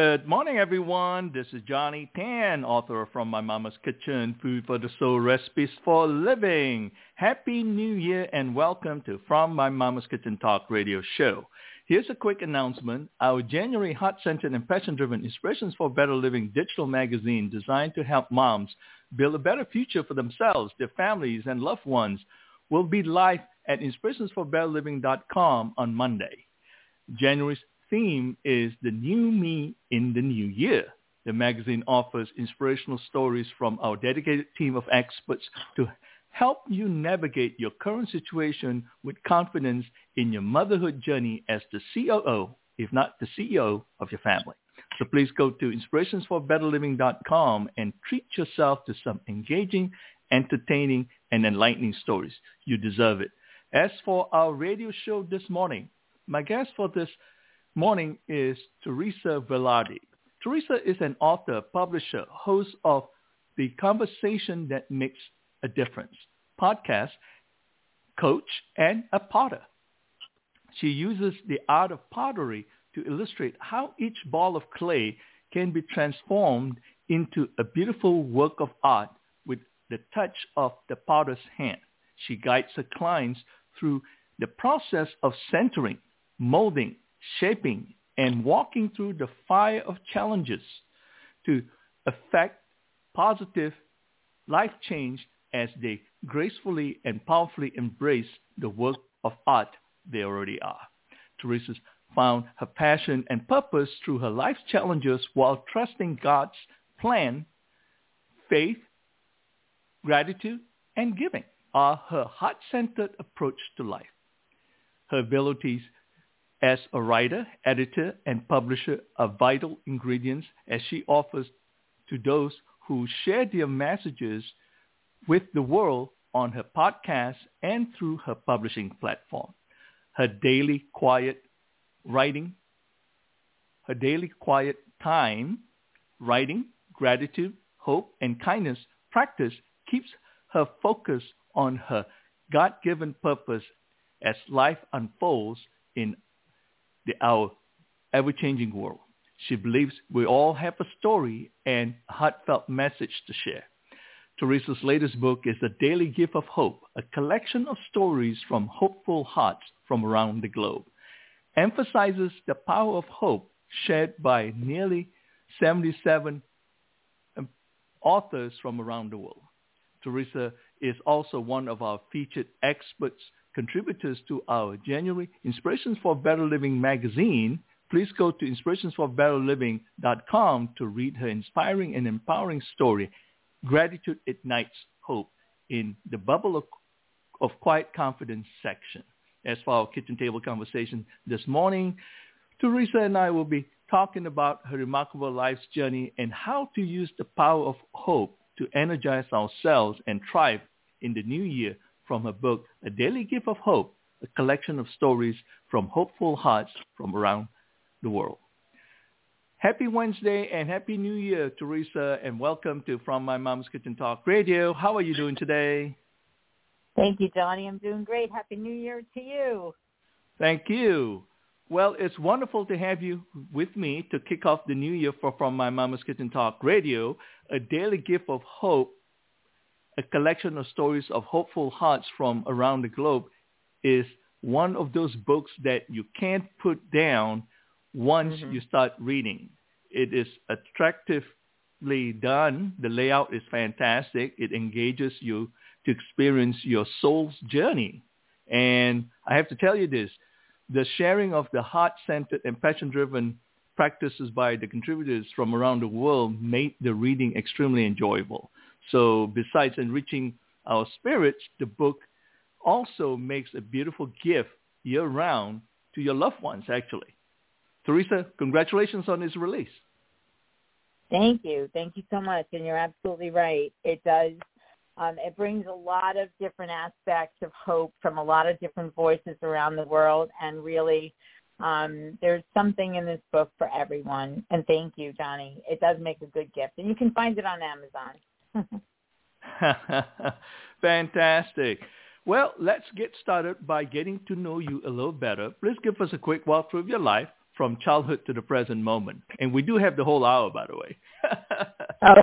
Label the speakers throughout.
Speaker 1: Good morning, everyone. This is Johnny Tan, author of From My Mama's Kitchen, Food for the Soul, Recipes for Living. Happy New Year and welcome to From My Mama's Kitchen Talk radio show. Here's a quick announcement. Our January heart-centered and passion-driven Inspirations for Better Living digital magazine designed to help moms build a better future for themselves, their families, and loved ones will be live at inspirationsforbetterliving.com on Monday. January's theme is the new me in the new year. The magazine offers inspirational stories from our dedicated team of experts to help you navigate your current situation with confidence in your motherhood journey as the COO, if not the CEO of your family. So please go to inspirationsforbetterliving.com and treat yourself to some engaging, entertaining, and enlightening stories. You deserve it. As for our radio show this morning, my guest for this morning is Teresa Velardi. Teresa is an author, publisher, host of The Conversation That Makes a Difference podcast, coach, and a potter. She uses the art of pottery to illustrate how each ball of clay can be transformed into a beautiful work of art with the touch of the potter's hand. She guides her clients through the process of centering, molding, shaping, and walking through the fire of challenges to affect positive life change as they gracefully and powerfully embrace the work of art they already are. Teresa's found her passion and purpose through her life's challenges while trusting God's plan, faith, gratitude, and giving are her heart-centered approach to life. Her abilities as a writer, editor, and publisher are vital ingredients as she offers to those who share their messages with the world on her podcast and through her publishing platform. Her daily quiet writing, her daily quiet time, writing, gratitude, hope, and kindness practice keeps her focus on her God-given purpose as life unfolds in the, our ever-changing world. She believes we all have a story and heartfelt message to share. Teresa's latest book is The Daily Gift of Hope, a collection of stories from hopeful hearts from around the globe. Emphasizes the power of hope shared by nearly 77 um, authors from around the world. Teresa is also one of our featured experts contributors to our January Inspirations for Better Living magazine, please go to inspirationsforbetterliving.com to read her inspiring and empowering story, Gratitude Ignites Hope, in the Bubble of, of Quiet Confidence section. As for our kitchen table conversation this morning, Teresa and I will be talking about her remarkable life's journey and how to use the power of hope to energize ourselves and thrive in the new year from her book, A Daily Gift of Hope, a collection of stories from hopeful hearts from around the world. Happy Wednesday and Happy New Year, Teresa, and welcome to From My Mom's Kitchen Talk Radio. How are you doing today?
Speaker 2: Thank you, Johnny. I'm doing great. Happy New Year to you.
Speaker 1: Thank you. Well, it's wonderful to have you with me to kick off the new year for From My Mama's Kitchen Talk Radio, a daily gift of hope a collection of stories of hopeful hearts from around the globe is one of those books that you can't put down once mm-hmm. you start reading. It is attractively done. The layout is fantastic. It engages you to experience your soul's journey. And I have to tell you this, the sharing of the heart-centered and passion-driven practices by the contributors from around the world made the reading extremely enjoyable. So besides enriching our spirits, the book also makes a beautiful gift year-round to your loved ones, actually. Teresa, congratulations on its release.
Speaker 2: Thank you. Thank you so much. And you're absolutely right. It does. Um, it brings a lot of different aspects of hope from a lot of different voices around the world. And really, um, there's something in this book for everyone. And thank you, Johnny. It does make a good gift. And you can find it on Amazon.
Speaker 1: Fantastic. Well, let's get started by getting to know you a little better. Please give us a quick walkthrough of your life from childhood to the present moment. And we do have the whole hour, by the way.
Speaker 2: oh.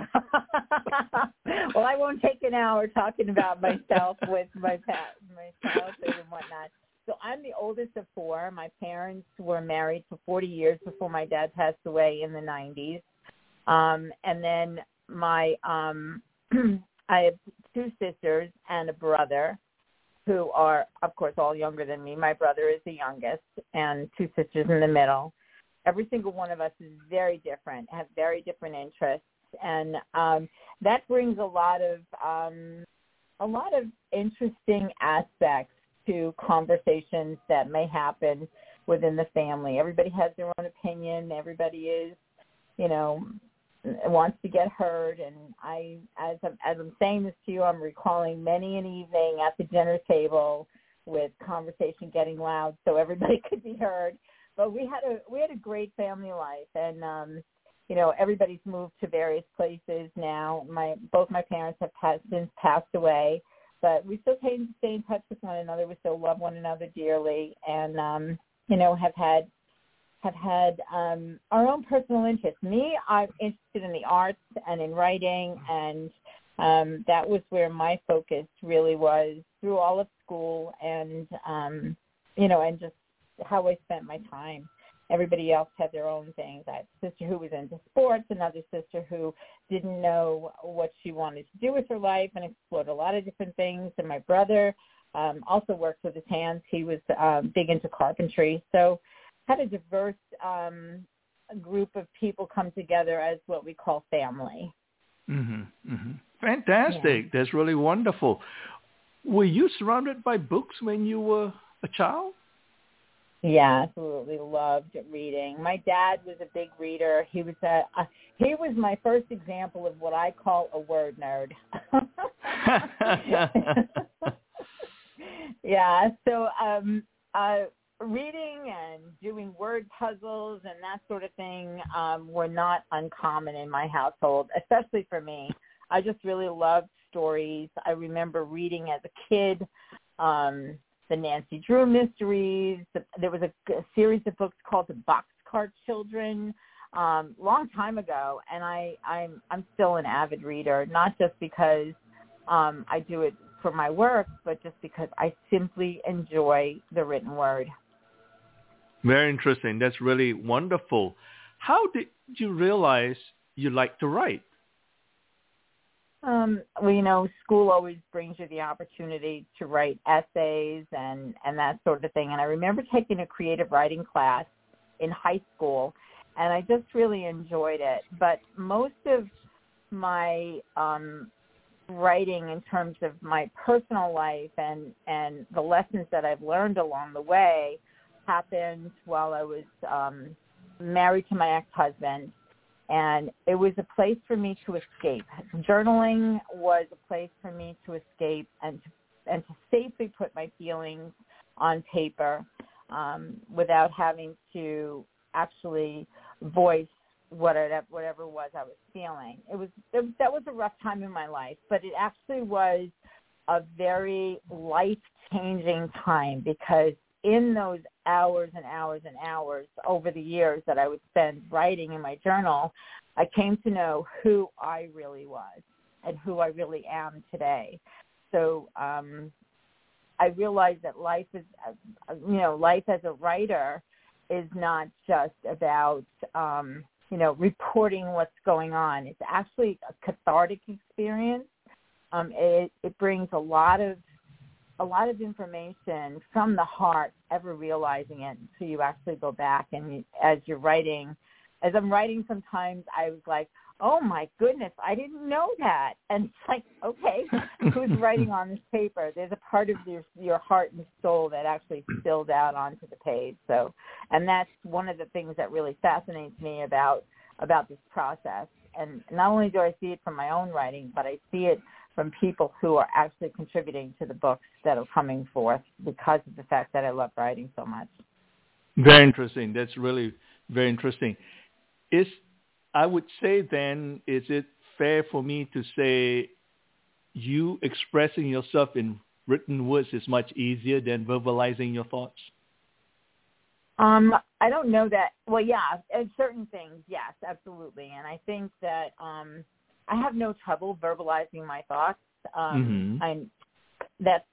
Speaker 2: well, I won't take an hour talking about myself with my pet, my childhood and whatnot. So I'm the oldest of four. My parents were married for 40 years before my dad passed away in the 90s. Um, and then my um, I have two sisters and a brother who are, of course, all younger than me. My brother is the youngest, and two sisters in the middle. Every single one of us is very different, have very different interests, and um, that brings a lot of um, a lot of interesting aspects to conversations that may happen within the family. Everybody has their own opinion. Everybody is, you know, wants to get heard. And I, as I'm, as I'm saying this to you, I'm recalling many an evening at the dinner table with conversation getting loud so everybody could be heard. But we had a we had a great family life, and um, you know everybody's moved to various places now. My both my parents have passed, since passed away, but we still stay in touch with one another. We still love one another dearly, and um, you know have had have had um, our own personal interests. Me, I'm interested in the arts and in writing, and um, that was where my focus really was through all of school, and um, you know, and just how I spent my time. Everybody else had their own things. I had a sister who was into sports, another sister who didn't know what she wanted to do with her life and explored a lot of different things. And my brother um, also worked with his hands. He was um, big into carpentry. So had a diverse um, group of people come together as what we call family.
Speaker 1: Mm-hmm, mm-hmm. Fantastic. Yeah. That's really wonderful. Were you surrounded by books when you were a child?
Speaker 2: Yeah, absolutely loved reading. My dad was a big reader. He was a, a he was my first example of what I call a word nerd. yeah, so um uh reading and doing word puzzles and that sort of thing um, were not uncommon in my household, especially for me. I just really loved stories. I remember reading as a kid um, the Nancy Drew mysteries. There was a, a series of books called The Boxcar Children um, long time ago, and I, I'm I'm still an avid reader, not just because um, I do it for my work, but just because I simply enjoy the written word.
Speaker 1: Very interesting. That's really wonderful. How did you realize you like to write?
Speaker 2: Um, well, you know, school always brings you the opportunity to write essays and and that sort of thing. And I remember taking a creative writing class in high school, and I just really enjoyed it. But most of my um, writing, in terms of my personal life and and the lessons that I've learned along the way, happened while I was um, married to my ex-husband, and it was a place for me to escape. Journaling was a place for me to escape and to and to safely put my feelings on paper um, without having to actually voice whatever whatever it was I was feeling. It was, it that was a rough time in my life, but it actually was a very life changing time because in those hours and hours and hours over the years that I would spend writing in my journal, I came to know who I really was and who I really am today. So um, I realized that life is, uh, you know, life as a writer is not just about, um, you know, reporting what's going on. It's actually a cathartic experience. Um, it, it brings a lot of a lot of information from the heart ever realizing it until you actually go back and you, as you're writing as i'm writing sometimes i was like oh my goodness i didn't know that. And it's like okay who's writing on this paper? There's a part of your your heart and soul that actually spilled out onto the page. So and that's one of the things that really fascinates me about about this process. And not only do i see it from my own writing but i see it from people who are actually contributing to the books that are coming forth because of the fact that I love writing so much.
Speaker 1: Very interesting. That's really very interesting. Is I would say then, is it fair for me to say you expressing yourself in written words is much easier than verbalizing your thoughts?
Speaker 2: Um, I don't know that. Well, yeah, and certain things, yes, absolutely. And I think that um, I have no trouble verbalizing my thoughts. Um, mm-hmm. I'm that's,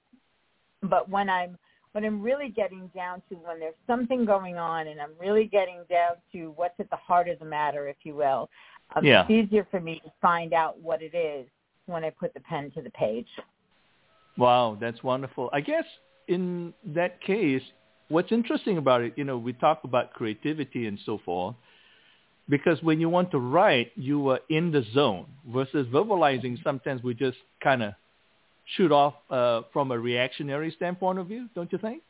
Speaker 2: but when I'm when I'm really getting down to when there's something going on, and I'm really getting down to what's at the heart of the matter, if you will. Um, yeah. It's easier for me to find out what it is when I put the pen to the page.
Speaker 1: Wow, that's wonderful. I guess in that case, what's interesting about it, you know, we talk about creativity and so forth, because when you want to write, you are in the zone versus verbalizing. Sometimes we just kind of shoot off uh, from a reactionary standpoint of view, don't you think?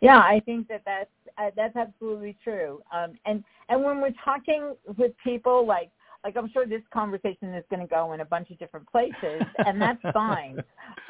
Speaker 2: Yeah, I think that that's uh, that's absolutely true. Um, and and when we're talking with people, like like I'm sure this conversation is going to go in a bunch of different places, and that's fine.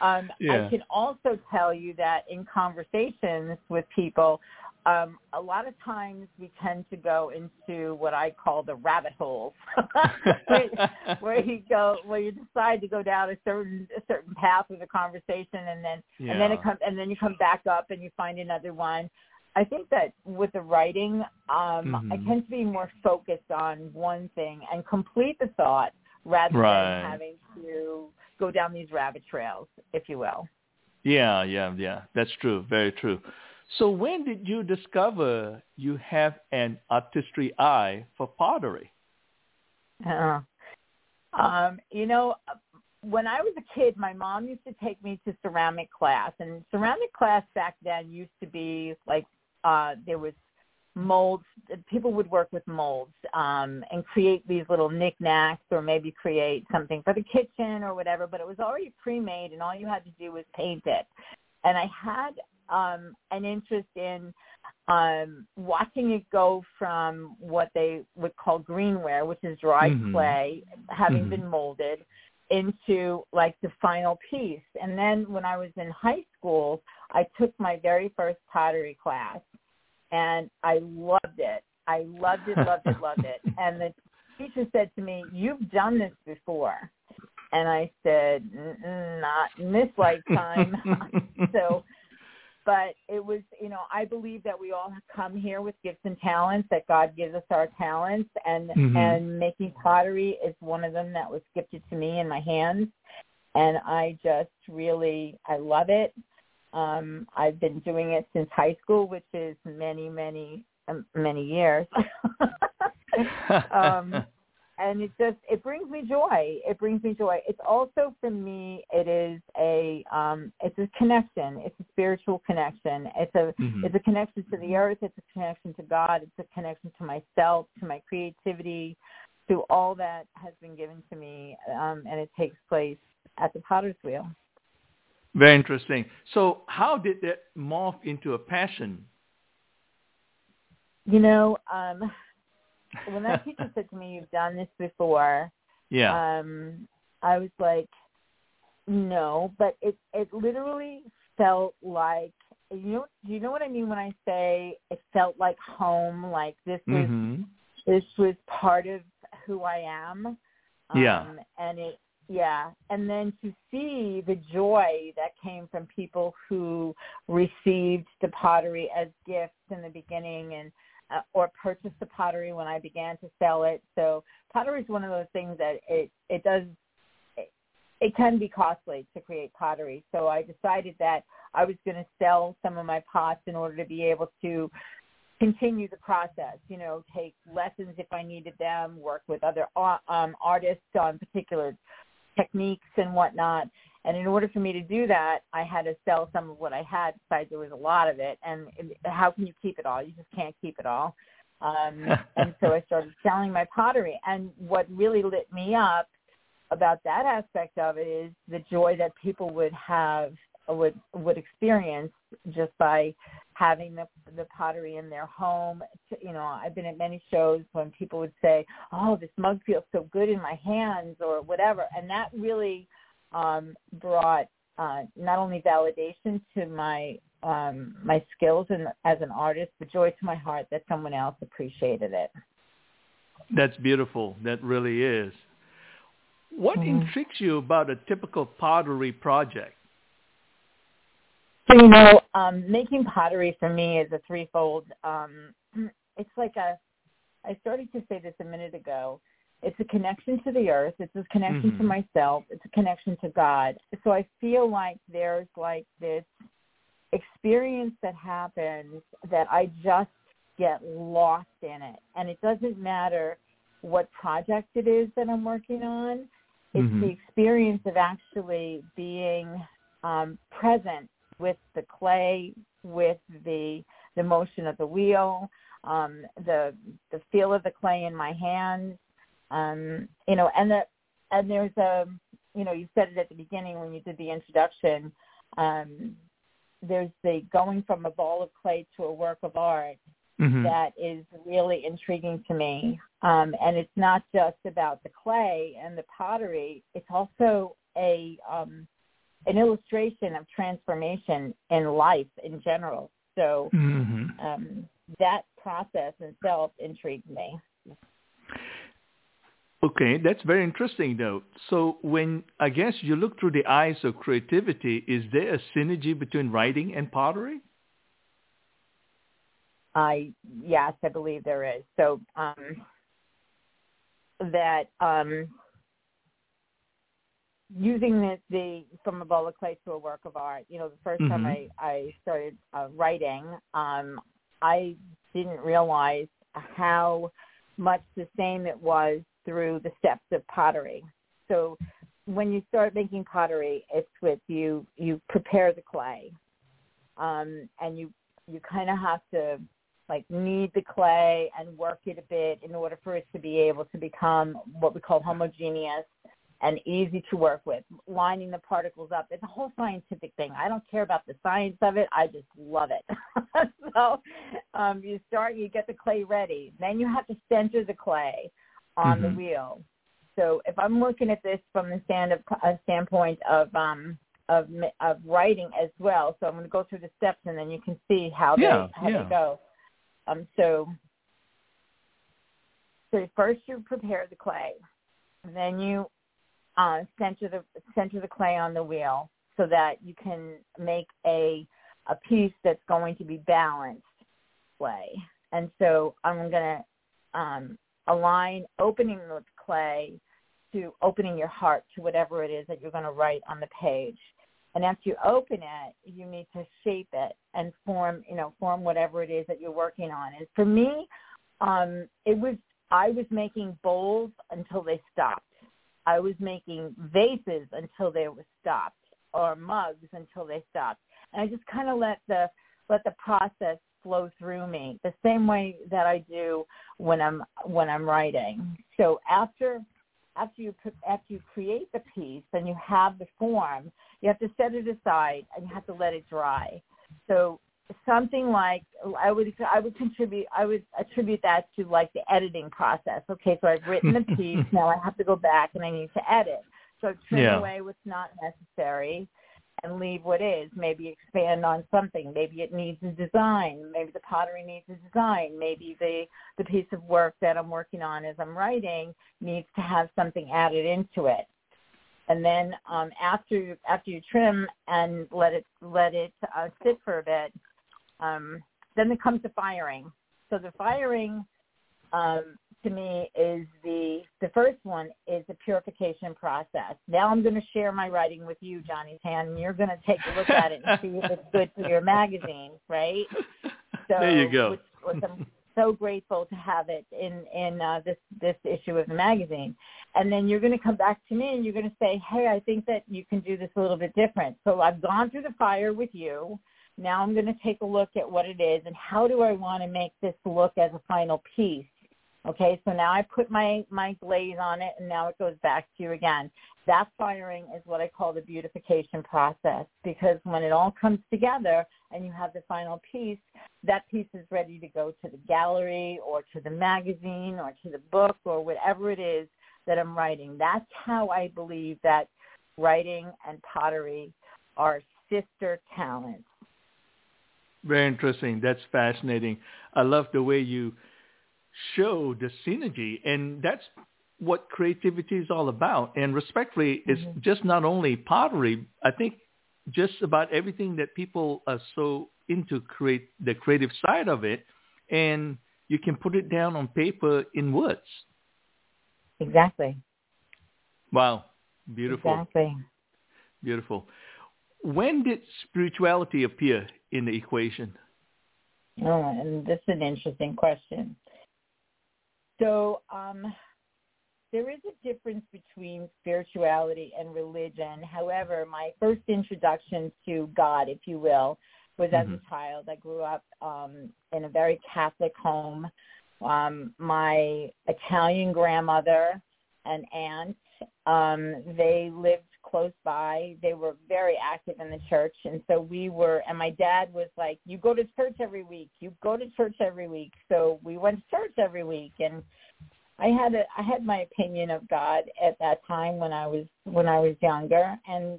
Speaker 2: Um, yeah. I can also tell you that in conversations with people, um, a lot of times we tend to go into what I call the rabbit holes, where, where you go, where you decide to go down a certain a certain path with a conversation, and then yeah. and then it comes and then you come back up and you find another one. I think that with the writing, um, mm-hmm. I tend to be more focused on one thing and complete the thought rather right. than having to go down these rabbit trails, if you will.
Speaker 1: Yeah, yeah, yeah. That's true. Very true. So when did you discover you have an artistry eye for pottery?
Speaker 2: Uh, um, you know, when I was a kid, my mom used to take me to ceramic class, and ceramic class back then used to be like uh, there was molds. People would work with molds um, and create these little knickknacks, or maybe create something for the kitchen or whatever. But it was already pre-made, and all you had to do was paint it. And I had um, an interest in um, watching it go from what they would call greenware, which is dry mm-hmm. clay, having mm-hmm. been molded, into like the final piece. And then when I was in high school, I took my very first pottery class and I loved it. I loved it, loved it, loved it. And the teacher said to me, you've done this before. And I said, not in this lifetime. so but it was you know i believe that we all have come here with gifts and talents that god gives us our talents and mm-hmm. and making pottery is one of them that was gifted to me in my hands and i just really i love it um i've been doing it since high school which is many many um, many years um and it just it brings me joy. It brings me joy. It's also for me it is a um it's a connection. It's a spiritual connection. It's a mm-hmm. it's a connection to the earth. It's a connection to god. It's a connection to myself to my creativity to all that has been given to me um and it takes place at the potter's wheel.
Speaker 1: Very interesting. So how did that morph into a passion?
Speaker 2: You know um when that teacher said to me, "You've done this before,"
Speaker 1: yeah,
Speaker 2: um, I was like, "No," but it it literally felt like you know. Do you know what I mean when I say it felt like home? Like this was mm-hmm. this was part of who I am.
Speaker 1: Um, yeah,
Speaker 2: and it yeah and then to see the joy that came from people who received the pottery as gifts in the beginning and uh, or purchase the pottery when I began to sell it. So pottery is one of those things that it it does it, it can be costly to create pottery. So I decided that I was going to sell some of my pots in order to be able to continue the process, you know, take lessons if I needed them, work with other uh, um, artists on particular techniques and whatnot. And in order for me to do that, I had to sell some of what I had. Besides, there was a lot of it. And how can you keep it all? You just can't keep it all. Um, and so I started selling my pottery. And what really lit me up about that aspect of it is the joy that people would have would would experience just by having the the pottery in their home. You know, I've been at many shows when people would say, "Oh, this mug feels so good in my hands," or whatever, and that really um, brought uh, not only validation to my um, my skills and as an artist, but joy to my heart that someone else appreciated it.
Speaker 1: That's beautiful. That really is. What mm-hmm. intrigues you about a typical pottery project?
Speaker 2: So you know, um, making pottery for me is a threefold. Um, it's like a. I started to say this a minute ago. It's a connection to the earth. It's a connection
Speaker 1: Mhm.
Speaker 2: to myself. It's a connection to God. So I feel like there's like this experience that happens that I just get lost in it. And it doesn't matter what project it is that I'm working on. It's
Speaker 1: Mhm.
Speaker 2: the experience of actually being um, present with the clay, with the the motion of the wheel, um, the the feel of the clay in my hands, um, you know, and the and there's a you know you said it at the beginning when you did the introduction. Um, there's the going from a ball of clay to a work of art
Speaker 1: Mhm.
Speaker 2: that is really intriguing to me. Um, and it's not just about the clay and the pottery; it's also a um, an illustration of transformation in life in general. So
Speaker 1: Mhm.
Speaker 2: um, that process itself intrigued me.
Speaker 1: Okay, that's very interesting though. So when I guess you look through the eyes of creativity, is there a synergy between writing and pottery?
Speaker 2: I yes, I believe there is. So um, that um, using the, the from a bowl of clay to a work of art. You know, the 1st time
Speaker 1: Mhm.
Speaker 2: I I started uh, writing, um, I didn't realize how much the same it was through the steps of pottery. So when you start making pottery, it's with you you prepare the clay, um, and you you kind of have to like knead the clay and work it a bit in order for it to be able to become what we call homogeneous and easy to work with, lining the particles up. It's a whole scientific thing. I don't care about the science of it. I just love it. so um, you start, you get the clay ready. Then you have to center the clay on
Speaker 1: Mhm.
Speaker 2: the wheel. So if I'm looking at this from the stand of, a standpoint of um, of of writing as well, so I'm going to go through the steps and then you can see how
Speaker 1: Yeah,
Speaker 2: they how
Speaker 1: yeah.
Speaker 2: they go. Um, so so first you prepare the clay, then you uh, center the center the clay on the wheel so that you can make a a piece that's going to be balanced clay. And so I'm going to um, align opening the clay to opening your heart to whatever it is that you're going to write on the page. And after you open it, you need to shape it and form, you know, form whatever it is that you're working on. And for me, um, it was I was making bowls until they stopped. I was making vases until they were stopped, or mugs until they stopped. And I just kind of let the let the process flow through me the same way that I do when I'm when I'm writing. So after after you after you create the piece and you have the form, you have to set it aside and you have to let it dry. So something like I would I would contribute I would attribute that to like the editing process. Okay, so I've written the piece, now I have to go back and I need to edit. So trim
Speaker 1: Yeah.
Speaker 2: away what's not necessary and leave what is. Maybe expand on something. Maybe it needs a design. Maybe the pottery needs a design. Maybe the the piece of work that I'm working on as I'm writing needs to have something added into it. And then um, after after you trim and let it let it uh, sit for a bit, um, then it comes to firing. So the firing um, to me is the the first one is the purification process. Now I'm going to share my writing with you, Johnny Tan, and you're going to take a look at it and see if it's good for your magazine, right? So,
Speaker 1: there you go.
Speaker 2: Which, which I'm so grateful to have it in in uh, this this issue of the magazine. And then you're going to come back to me and you're going to say, "Hey, I think that you can do this a little bit different." So I've gone through the fire with you. Now I'm going to take a look at what it is and how do I want to make this look as a final piece. Okay, so now I put my my glaze on it, and now it goes back to you again. That firing is what I call the beautification process because when it all comes together and you have the final piece, that piece is ready to go to the gallery or to the magazine or to the book or whatever it is that I'm writing. That's how I believe that writing and pottery are sister talents.
Speaker 1: Very interesting. That's fascinating. I love the way you show the synergy, and that's what creativity is all about. And respectfully, it's
Speaker 2: Mhm.
Speaker 1: just not only pottery. I think just about everything that people are so into create the creative side of it, and you can put it down on paper in words.
Speaker 2: Exactly.
Speaker 1: Wow, beautiful.
Speaker 2: Exactly.
Speaker 1: Beautiful. When did spirituality appear in the equation?
Speaker 2: Oh, and this is an interesting question. So, um, there is a difference between spirituality and religion. However, my first introduction to God, if you will, was as mm-hmm. a child. I grew up um, in a very Catholic home. Um, my Italian grandmother and aunt, um, they lived close by. They were very active in the church, and so we were. And my dad was like, "You go to church every week. You go to church every week." So we went to church every week, and I had a I had my opinion of God at that time when I was when I was younger, and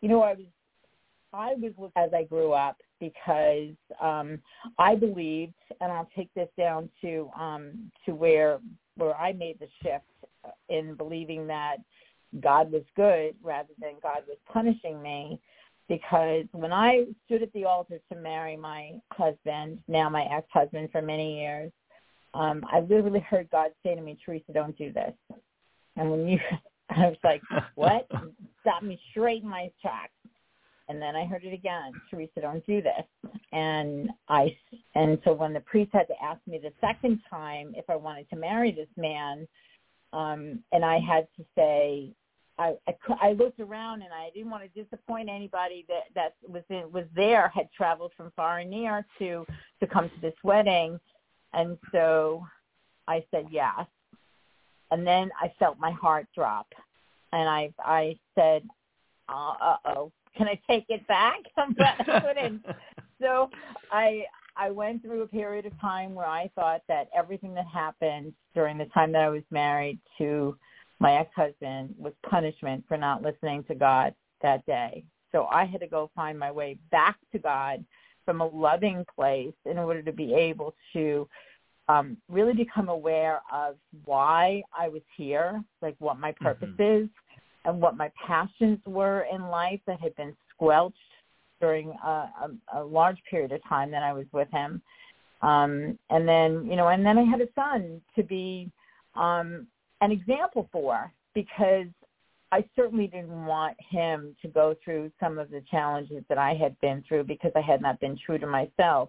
Speaker 2: you know I was I was as I grew up because um, I believed, and I'll take this down to um, to where where I made the shift in believing that God was good rather than God was punishing me. Because when I stood at the altar to marry my husband, now my ex-husband for many years, um, I literally heard God say to me, Teresa, don't do this. And when you, I was like, what? Stop me straight in my tracks. And then I heard it again, Teresa, don't do this. And I, and so when the priest had to ask me the second time if I wanted to marry this man, um, and I had to say, I, I, I looked around and I didn't want to disappoint anybody that that was in, was there had traveled from far and near to to come to this wedding and so I said yes. And then I felt my heart drop. And I I said, uh oh, can I take it back? but I couldn't. so I I went through a period of time where I thought that everything that happened during the time that I was married to my ex-husband was punishment for not listening to God that day. So I had to go find my way back to God from a loving place in order to be able to um, really become aware of why I was here, like what my purpose mm-hmm. is, and what my passions were in life that had been squelched during a, a, a large period of time that I was with him. Um, and then, you know, and then I had a son to be um, an example for because I certainly didn't want him to go through some of the challenges that I had been through because I had not been true to myself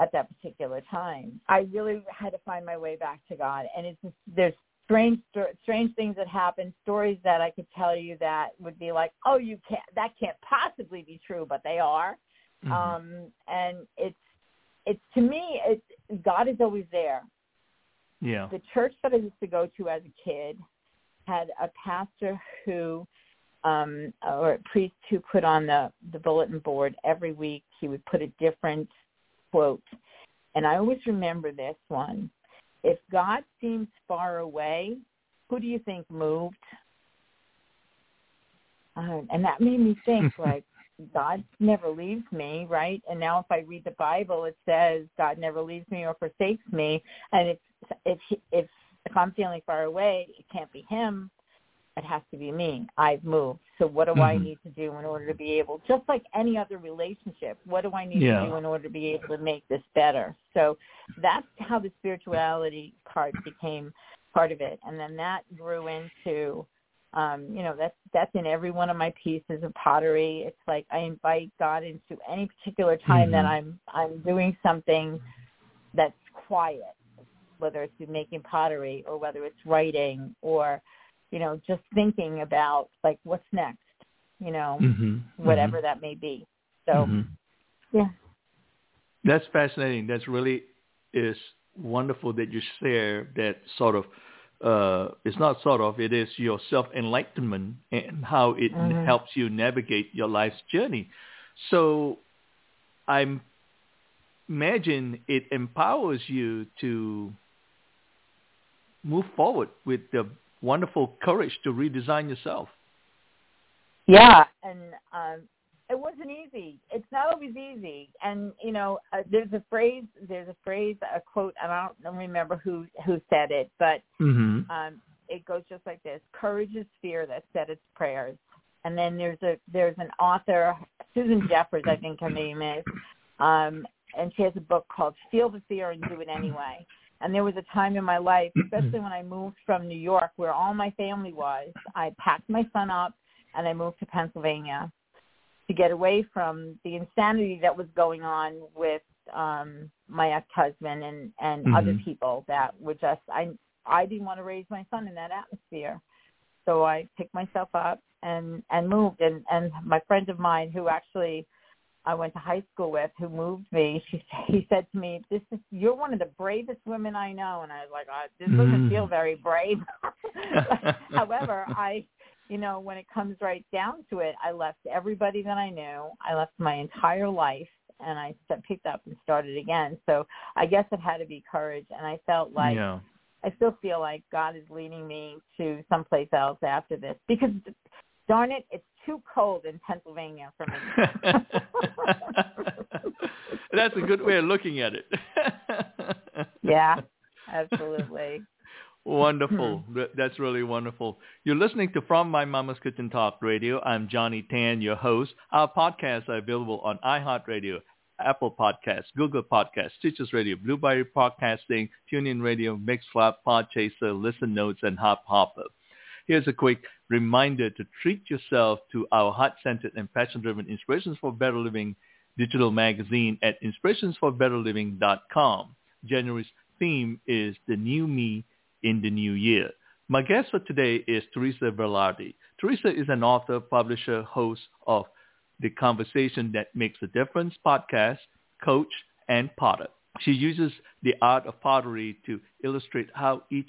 Speaker 2: at that particular time. I really had to find my way back to God, and it's just, there's strange strange things that happen, stories that I could tell you that would be like, oh, you can't that can't possibly be true, but they are. Mm-hmm. Um, and it's it's to me, it's God is always there.
Speaker 1: Yeah.
Speaker 2: The church that I used to go to as a kid had a pastor who um or a priest who put on the the bulletin board every week. He would put a different quote. And i always remember this one. If god seems far away who do you think moved? Uh, and that made me think like god never leaves me right? And now if i read the bible it says god never leaves me or forsakes me. And if if if if i'm feeling far away it can't be him it has to be me. I've moved. So what do mm-hmm. I need to do in order to be able, just like any other relationship, what do I need yeah. to do in order to be able to make this better? So that's how the spirituality part became part of it. And then that grew into, um, you know, that's, that's in every one of my pieces of pottery. It's like I invite God into any particular time mm-hmm. that I'm, I'm doing something that's quiet, whether it's making pottery or whether it's writing or, you know, just thinking about like what's next, you know, mm-hmm. whatever mm-hmm. that may be. So, mm-hmm. yeah.
Speaker 1: That's fascinating. That's really is wonderful that you share that sort of uh, it's not sort of, it is your self-enlightenment and how it mm-hmm. helps you navigate your life's journey. So I imagine it empowers you to move forward with the wonderful courage to redesign yourself.
Speaker 2: Yeah, and um, it wasn't easy. It's not always easy. And you know, uh, there's a phrase, there's a phrase, a quote. And I don't remember who who said it, but mm-hmm. um, it goes just like this: "Courage is fear that said its prayers." And then there's a there's an author. Susan Jeffers, I think her name is, um, and she has a book called Feel the Fear and Do It Anyway. And there was a time in my life, especially when I moved from New York, where all my family was. I packed my son up and I moved to Pennsylvania to get away from the insanity that was going on with um my ex-husband and and mm-hmm. other people that were just I I didn't want to raise my son in that atmosphere. So I picked myself up and and moved and and my friend of mine who actually I went to high school with who moved me, she he said to me, "This is you're one of the bravest women I know." And I was like, oh, "This doesn't mm. feel very brave." However, I you know, when it comes right down to it, I left everybody that I knew. I left my entire life and I picked up and started again. So I guess it had to be courage. And I felt like, yeah. I still feel like God is leading me to someplace else after this because darn it, it's too cold in Pennsylvania for me.
Speaker 1: That's a good way of looking at it.
Speaker 2: yeah, absolutely.
Speaker 1: Wonderful. Hmm. That's really wonderful. You're listening to From My Mama's Kitchen Talk Radio. I'm Johnny Tan, your host. Our podcasts are available on iHeartRadio, Apple Podcasts, Google Podcasts, Stitcher Radio, Blueberry Podcasting, TuneIn Radio, Mixcloud, Podchaser, Listen Notes, and Hop Hopper. Here's a quick reminder to treat yourself to our heart-centered and passion-driven Inspirations for Better Living digital magazine at inspirationsforbetterliving.com. January's theme is The New Me in the new year. My guest for today is Teresa Velardi. Teresa is an author, publisher, host of the Conversation That Makes a Difference podcast, coach, and potter. She uses the art of pottery to illustrate how each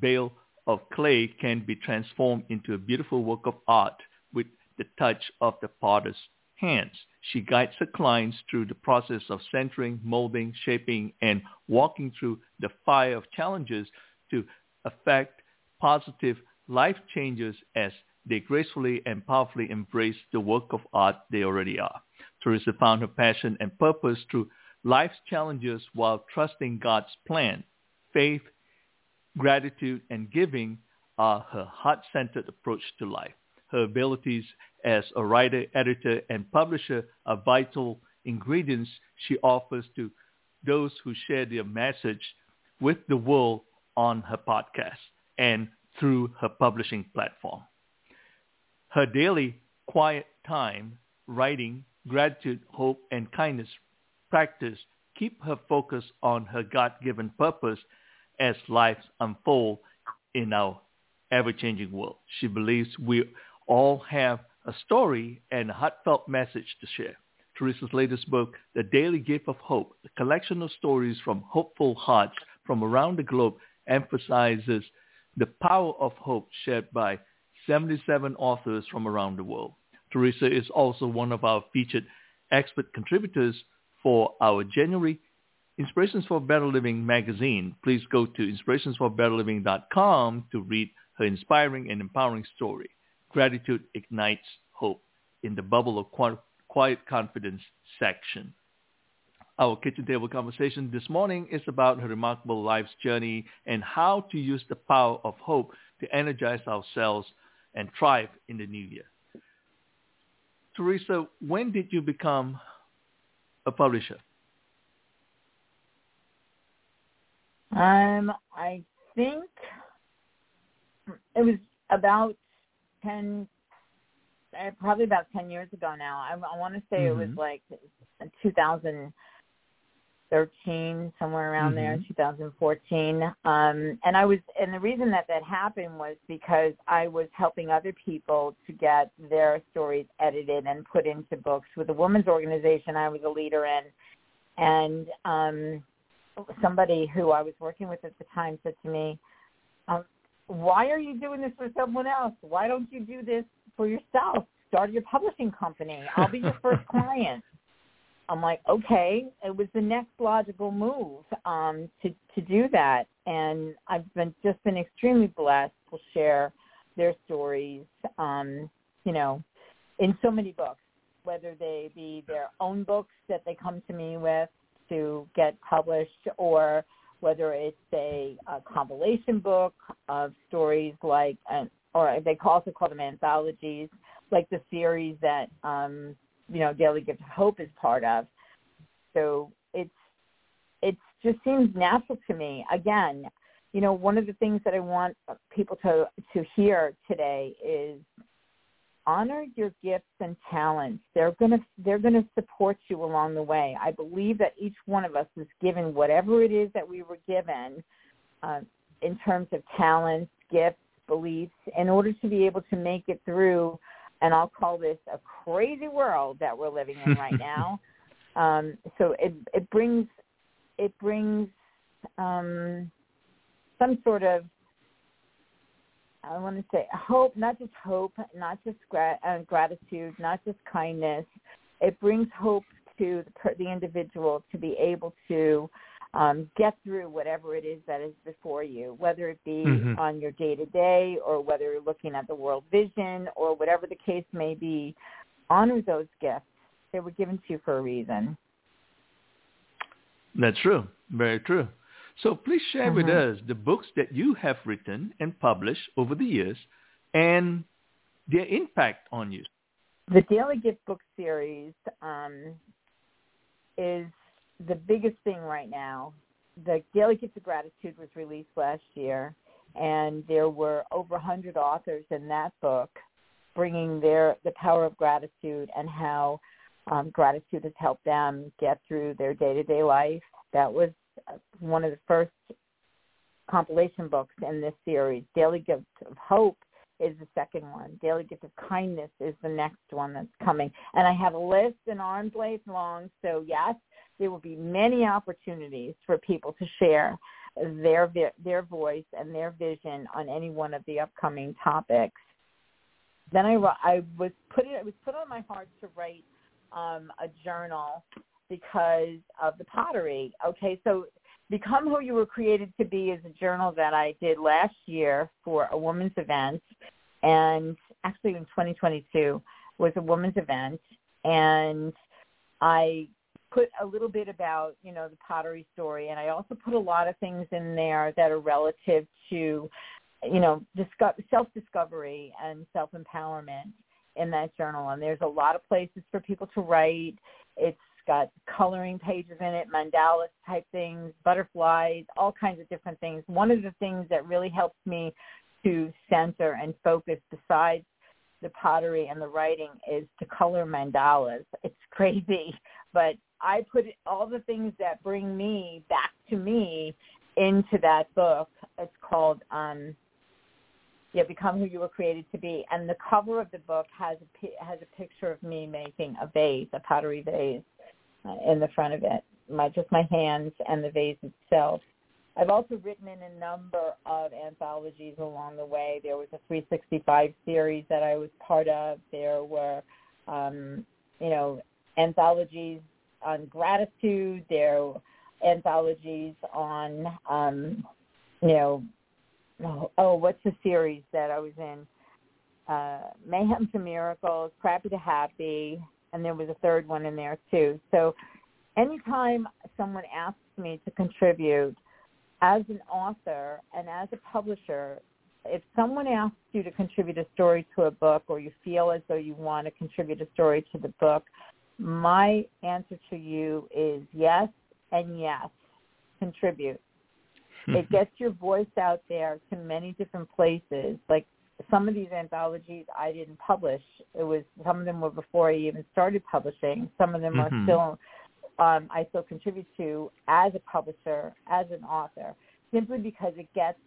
Speaker 1: bale of clay can be transformed into a beautiful work of art with the touch of the potter's hands. She guides her clients through the process of centering, molding, shaping, and walking through the fire of challenges to affect positive life changes as they gracefully and powerfully embrace the work of art they already are. Teresa found her passion and purpose through life's challenges while trusting God's plan. Faith, gratitude, and giving are her heart-centered approach to life. Her abilities as a writer, editor, and publisher are vital ingredients she offers to those who share their message with the world on her podcast and through her publishing platform. Her daily quiet time, writing, gratitude, hope, and kindness practice keep her focus on her God-given purpose as lives unfold in our ever-changing world. She believes we all have a story and a heartfelt message to share. Teresa's latest book, The Daily Gift of Hope, a collection of stories from hopeful hearts from around the globe, emphasizes the power of hope shared by 77 authors from around the world. Teresa is also one of our featured expert contributors for our January Inspirations for Better Living magazine. Please go to inspirationsforbetterliving.com to read her inspiring and empowering story. Gratitude ignites hope in the bubble of quiet confidence section. Our kitchen table conversation this morning is about her remarkable life's journey and how to use the power of hope to energize ourselves and thrive in the new year. Teresa, when did you become a publisher?
Speaker 2: Um, I think it was about 10, uh, probably about 10 years ago now. I, I want to say mm-hmm. it was mm-hmm. like 2013, somewhere around mm-hmm. there, 2014. Um, and I was, and the reason that that happened was because I was helping other people to get their stories edited and put into books with a women's organization I was a leader in. And um, somebody who I was working with at the time said to me, um, why are you doing this for someone else? Why don't you do this for yourself? Start your publishing company. I'll be your first client. I'm like, okay, it was the next logical move um, to to do that, and I've been just been extremely blessed to share their stories, um, you know, in so many books, whether they be their own books that they come to me with to get published, or whether it's a, a compilation book of stories like, or they also call them anthologies, like the series that um, you know, Daily Gift of Hope is part of. So it's it just seems natural to me. Again, you know, one of the things that I want people to to hear today is honor your gifts and talents. They're gonna they're gonna support you along the way. I believe that each one of us is given whatever it is that we were given uh, in terms of talents, gifts, beliefs, in order to be able to make it through. And I'll call this a crazy world that we're living in right now. Um, so it it brings it brings um, some sort of I want to say hope, not just hope, not just gra- uh, gratitude, not just kindness. It brings hope to the, per- the individual to be able to um, get through whatever it is that is before you, whether it be mm-hmm. on your day to day or whether you're looking at the world vision or whatever the case may be. Honor those gifts. They were given to you for a reason.
Speaker 1: That's true. Very true. So please share with mm-hmm. us the books that you have written and published over the years and their impact on you.
Speaker 2: The Daily Gift book series um, is the biggest thing right now. The Daily Gift of Gratitude was released last year, and there were over 100 authors in that book bringing their the power of gratitude and how um, gratitude has helped them get through their day-to-day life. That was one of the first compilation books in this series. Daily Gift of Hope is the second one. Daily Gift of Kindness is the next one that's coming. And I have a list an arm's length long. So yes, there will be many opportunities for people to share their their voice and their vision on any one of the upcoming topics. Then I I was put it, it was put on my heart to write um, a journal because of the pottery. Okay, so Become Who You Were Created to Be is a journal that I did last year for a women's event, and actually in 2022 was a women's event, and I put a little bit about you know the pottery story, and I also put a lot of things in there that are relative to you know self-discovery and self-empowerment in that journal, and there's a lot of places for people to write. It's got coloring pages in it, mandalas type things, butterflies, all kinds of different things. One of the things that really helps me to center and focus besides the pottery and the writing is to color mandalas. It's crazy, but I put all the things that bring me back to me into that book. It's called um yeah, become who you were created to be. And the cover of the book has a has a picture of me making a vase, a pottery vase, in the front of it, my just my hands and the vase itself. I've also written in a number of anthologies along the way. There was a 365 series that I was part of. There were, um, you know, anthologies on gratitude. There were anthologies on, um, you know, oh, oh, what's the series that I was in? Uh, Mayhem to Miracles, Crappy to Happy, and there was a third one in there too. So anytime someone asks me to contribute as an author and as a publisher, if someone asks you to contribute a story to a book or you feel as though you want to contribute a story to the book, my answer to you is yes and yes, contribute. Hmm. it gets your voice out there to many different places. Like some of these anthologies I didn't publish. It was some of them were before I even started publishing. Some of them mm-hmm. are still um, I still contribute to as a publisher, as an author, simply because it gets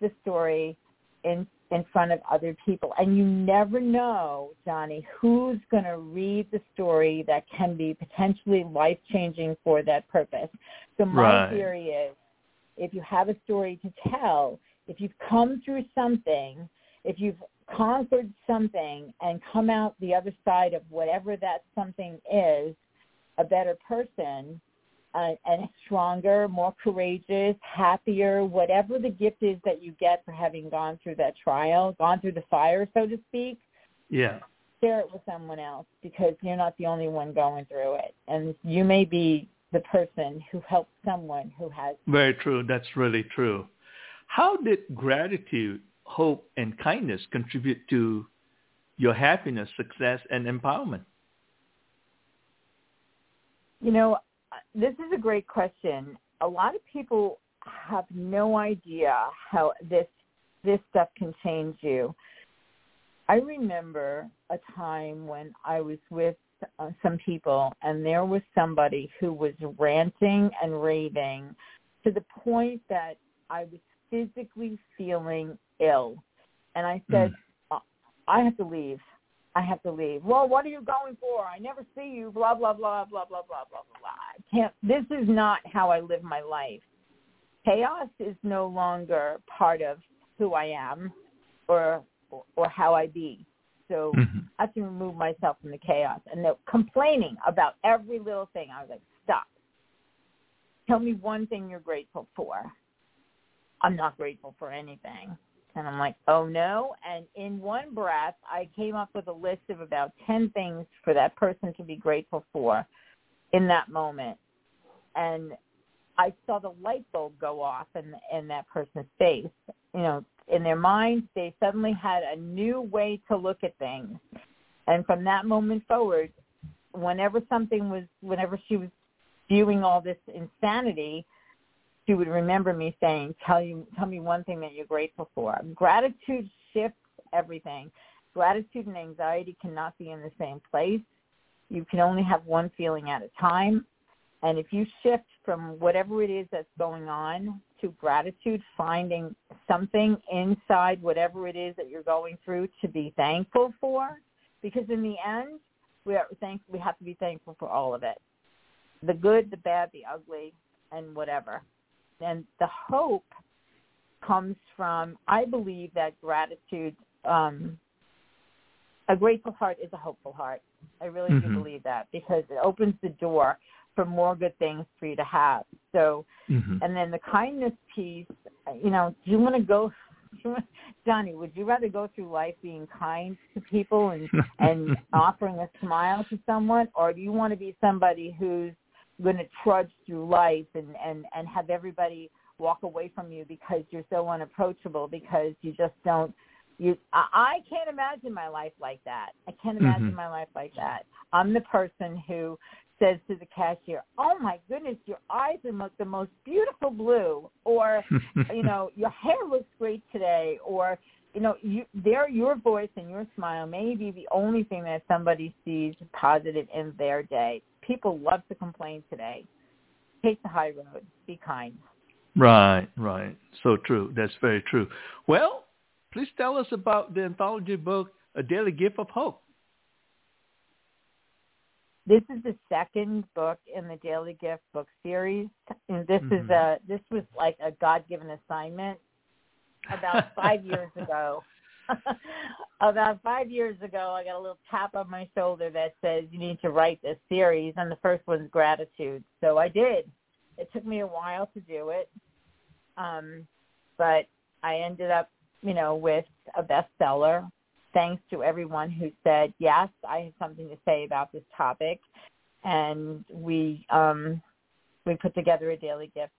Speaker 2: the story in in front of other people. And you never know, Johnny, who's going to read the story that can be potentially life changing for that purpose. So my right. theory is if you have a story to tell, if you've come through something if you've conquered something and come out the other side of whatever that something is, a better person, uh, and stronger, more courageous, happier, whatever the gift is that you get for having gone through that trial, gone through the fire, so to speak.
Speaker 1: Yeah.
Speaker 2: Share it with someone else because you're not the only one going through it, and you may be the person who helped someone who has.
Speaker 1: Very true. That's really true. How did gratitude hope, and kindness contribute to your happiness, success, and empowerment?
Speaker 2: You know, this is a great question. A lot of people have no idea how this this stuff can change you. I remember a time when I was with uh, some people and there was somebody who was ranting and raving to the point that I was physically feeling ill. And I said, mm. I have to leave. I have to leave. Well, what are you going for? I never see you. Blah blah blah blah blah blah blah blah. I can't. This is not how I live my life. Chaos is no longer part of who I am, or or how I be. So mm-hmm. I can remove myself from the chaos. And the complaining about every little thing, I was like, stop. Tell me one thing you're grateful for. I'm not grateful for anything. And I'm like, oh no. And in one breath, I came up with a list of about 10 things for that person to be grateful for in that moment. And I saw the light bulb go off in, in that person's face. You know, in their mind, they suddenly had a new way to look at things. And from that moment forward, whenever something was, whenever she was viewing all this insanity, she would remember me saying, "Tell you, tell me one thing that you're grateful for." Gratitude shifts everything. Gratitude and anxiety cannot be in the same place. You can only have one feeling at a time. And if you shift from whatever it is that's going on to gratitude, finding something inside whatever it is that you're going through to be thankful for, because in the end, we are thank we have to be thankful for all of it, the good, the bad, the ugly, and whatever and the hope comes from I believe that gratitude um a grateful heart is a hopeful heart. I really mm-hmm. do believe that because it opens the door for more good things for you to have. So, mm-hmm. and then the kindness piece, you know, do you want to go, Johnny? Would you rather go through life being kind to people and and offering a smile to someone, or do you want to be somebody who's going to trudge through life and and and have everybody walk away from you because you're so unapproachable because you just don't you I, I can't imagine my life like that. I can't imagine mm-hmm. my life like that. I'm the person who says to the cashier, "Oh my goodness, your eyes are the most beautiful blue," or you know, "Your hair looks great today," or you know, you, there, your voice and your smile may be the only thing that somebody sees positive in their day people love to complain today. Take the high road. Be kind.
Speaker 1: Right, right. So true. That's very true. Well, please tell us about the anthology book, A Daily Gift of Hope.
Speaker 2: This is the second book in the Daily Gift book series, and this mm-hmm. is a this was like a God given assignment about five years ago. About five years ago, I got a little tap on my shoulder that says you need to write this series, and the first one's gratitude. So I did. It took me a while to do it, um, but I ended up, you know, with a bestseller. Thanks to everyone who said yes, I have something to say about this topic, and we um, we put together a daily gift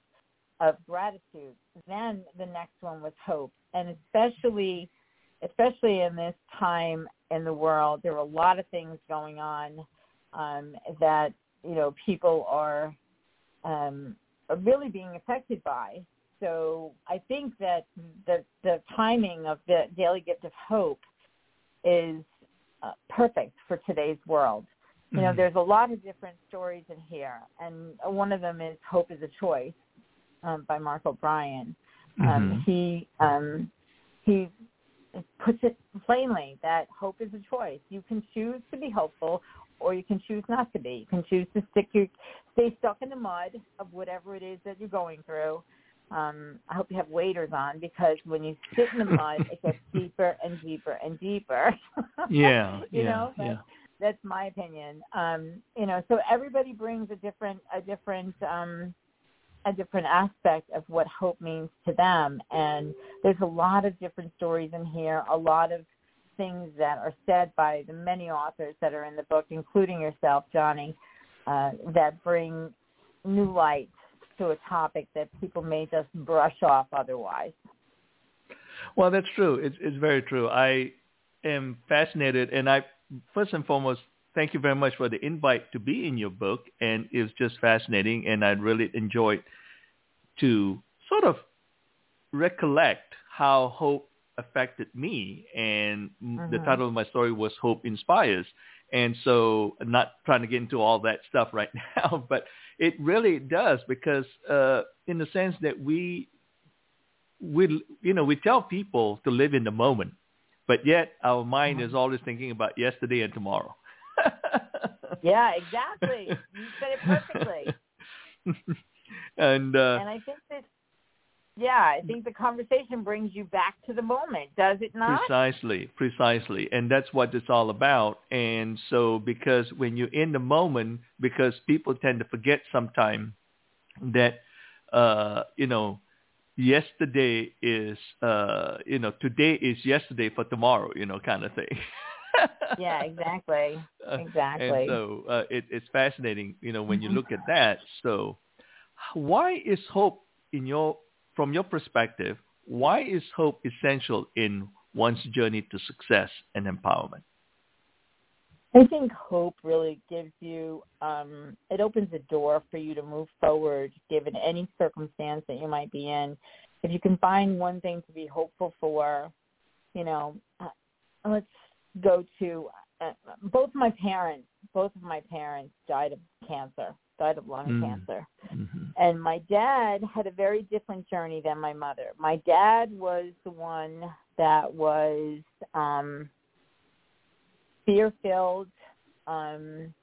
Speaker 2: of gratitude. Then the next one was hope, and especially especially in this time in the world, there are a lot of things going on um, that you know people are um, really being affected by. So I think that the the timing of the Daily Gift of Hope is uh, perfect for today's world. You know, mm-hmm. there's a lot of different stories in here, and one of them is "Hope is a Choice" um, by Mark O'Brien. Um, mm-hmm. He um, he puts it plainly that hope is a choice. You can choose to be hopeful or you can choose not to be. You can choose to stick your stay stuck in the mud of whatever it is that you're going through. Um, I hope you have waders on because when you sit in the mud, it gets deeper and deeper and deeper.
Speaker 1: yeah,
Speaker 2: you
Speaker 1: yeah,
Speaker 2: know,
Speaker 1: yeah.
Speaker 2: That's my opinion. Um, you know, so everybody brings a different a different um, a different aspect of what hope means to them. And there's a lot of different stories in here, a lot of things that are said by the many authors that are in the book, including yourself, Johnny, uh, that bring new light to a topic that people may just brush off otherwise.
Speaker 1: Well, that's true. It's, it's very true. I am fascinated, and I first and foremost thank you very much for the invite to be in your book, and it was just fascinating, and I really enjoyed to sort of recollect how hope affected me, and mm-hmm. the title of my story was "Hope Inspires." And so, I'm not trying to get into all that stuff right now, but it really does because, uh, in the sense that we, we, you know, we tell people to live in the moment, but yet our mind is mm-hmm. always thinking about yesterday and tomorrow.
Speaker 2: yeah, exactly. You said it perfectly.
Speaker 1: and uh,
Speaker 2: and I think that yeah, I think the conversation brings you back to the moment, does it not?
Speaker 1: Precisely, precisely. And that's what it's all about. And so because when you're in the moment, because people tend to forget sometimes that, uh, you know, yesterday is, uh, you know, today is yesterday for tomorrow, you know, kind of thing.
Speaker 2: yeah, exactly. Exactly.
Speaker 1: and so uh, it, it's fascinating, you know, when you look at that. So why is hope in your from your perspective, why is hope essential in one's journey to success and empowerment?
Speaker 2: I think hope really gives you, um, it opens a door for you to move forward given any circumstance that you might be in. If you can find one thing to be hopeful for, you know, uh, let's go to uh, both my parents, both of my parents died of cancer died of lung mm. cancer. Mm-hmm. And my dad had a very different journey than my mother. My dad was the one that was um fear filled, um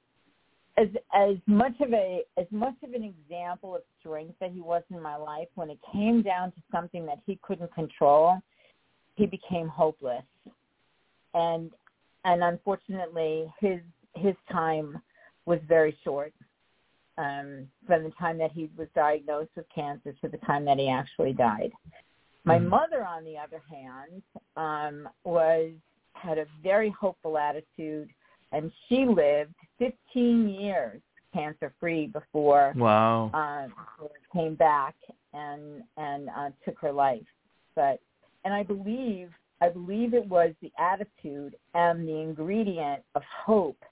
Speaker 2: as as much of a as much of an example of strength that he was in my life, when it came down to something that he couldn't control, he became hopeless. And and unfortunately his his time was very short um, from the time that he was diagnosed with cancer to the time that he actually died. My mm mother, on the other hand, um, was had a very hopeful attitude, and she lived 15 years cancer free before
Speaker 1: wow
Speaker 2: uh, came back and and uh, took her life. But and I believe I believe it was the attitude and the ingredient of hope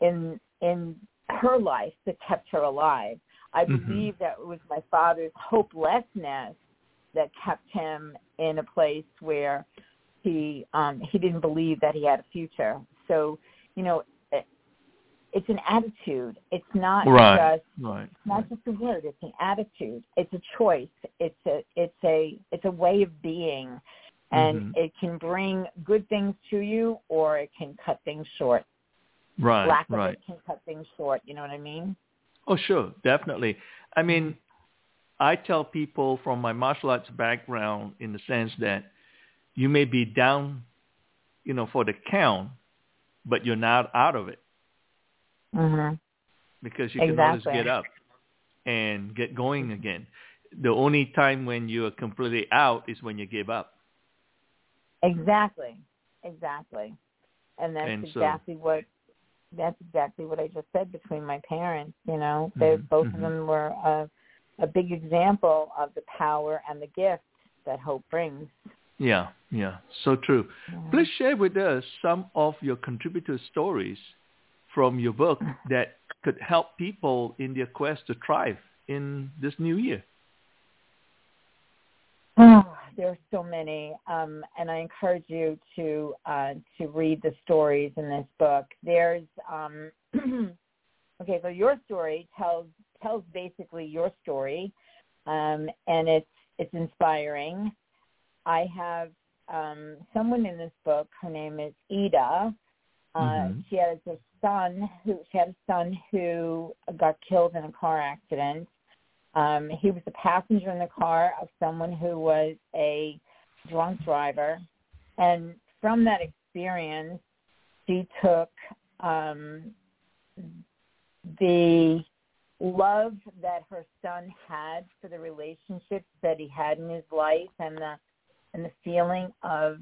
Speaker 2: in in her life that kept her alive. I mm-hmm. believe that it was my father's hopelessness that kept him in a place where he um he didn't believe that he had a future. So, you know, it, it's an attitude. It's not
Speaker 1: right.
Speaker 2: just
Speaker 1: right.
Speaker 2: It's not
Speaker 1: right.
Speaker 2: just a word, it's an attitude. It's a choice. It's a it's a it's a way of being and mm-hmm. it can bring good things to you or it can cut things short.
Speaker 1: Right.
Speaker 2: Lack of
Speaker 1: right.
Speaker 2: it can cut things short. You know what I mean?
Speaker 1: Oh, sure, definitely. I mean, I tell people from my martial arts background in the sense that you may be down, you know, for the count, but you're not out of it.
Speaker 2: Mm-hmm.
Speaker 1: Because you can always get up and get going again. The only time when you are completely out is when you give up.
Speaker 2: Exactly. Exactly. And that's
Speaker 1: and
Speaker 2: exactly
Speaker 1: so,
Speaker 2: what that's exactly what I just said between my parents. You know, they mm-hmm. both
Speaker 1: mm-hmm.
Speaker 2: of them were a, a big example of the power and the gift that hope brings.
Speaker 1: Yeah, yeah, so true. Yeah. Please share with us some of your contributor stories from your book that could help people in their quest to thrive in this new year.
Speaker 2: Oh, there are so many, um, and I encourage you to uh, to read the stories in this book. There's um, okay, so your story tells tells basically your story, um, and it's it's inspiring. I have um, someone in this book. Her name is Ida. Uh, mm-hmm. She has a son who she had a son who got killed in a car accident um, he was a passenger in the car of someone who was a drunk driver. And from that experience, she took um, the love that her son had for the relationships that he had in his life and the and the feeling of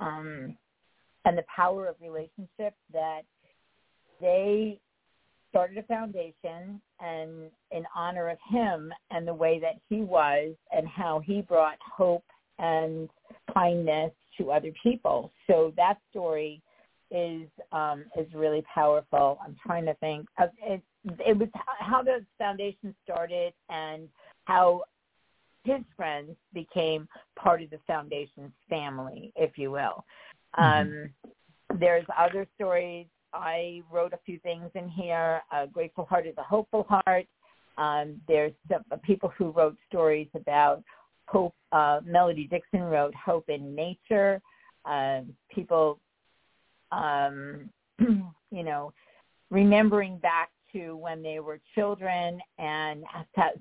Speaker 2: um and the power of relationships that they started a foundation and in honor of him and the way that he was and how he brought hope and kindness to other people. So that story is um, is really powerful. I'm trying to think. Of, it, it was how the foundation started and how his friends became part of the foundation's family, if you will. Mm-hmm. Um, there's other stories. I wrote a few things in here. A Grateful Heart is a Hopeful Heart. Um, there's some people who wrote stories about hope. Uh, Melody Dixon wrote Hope in Nature. Uh, people, um, you know, remembering back to when they were children and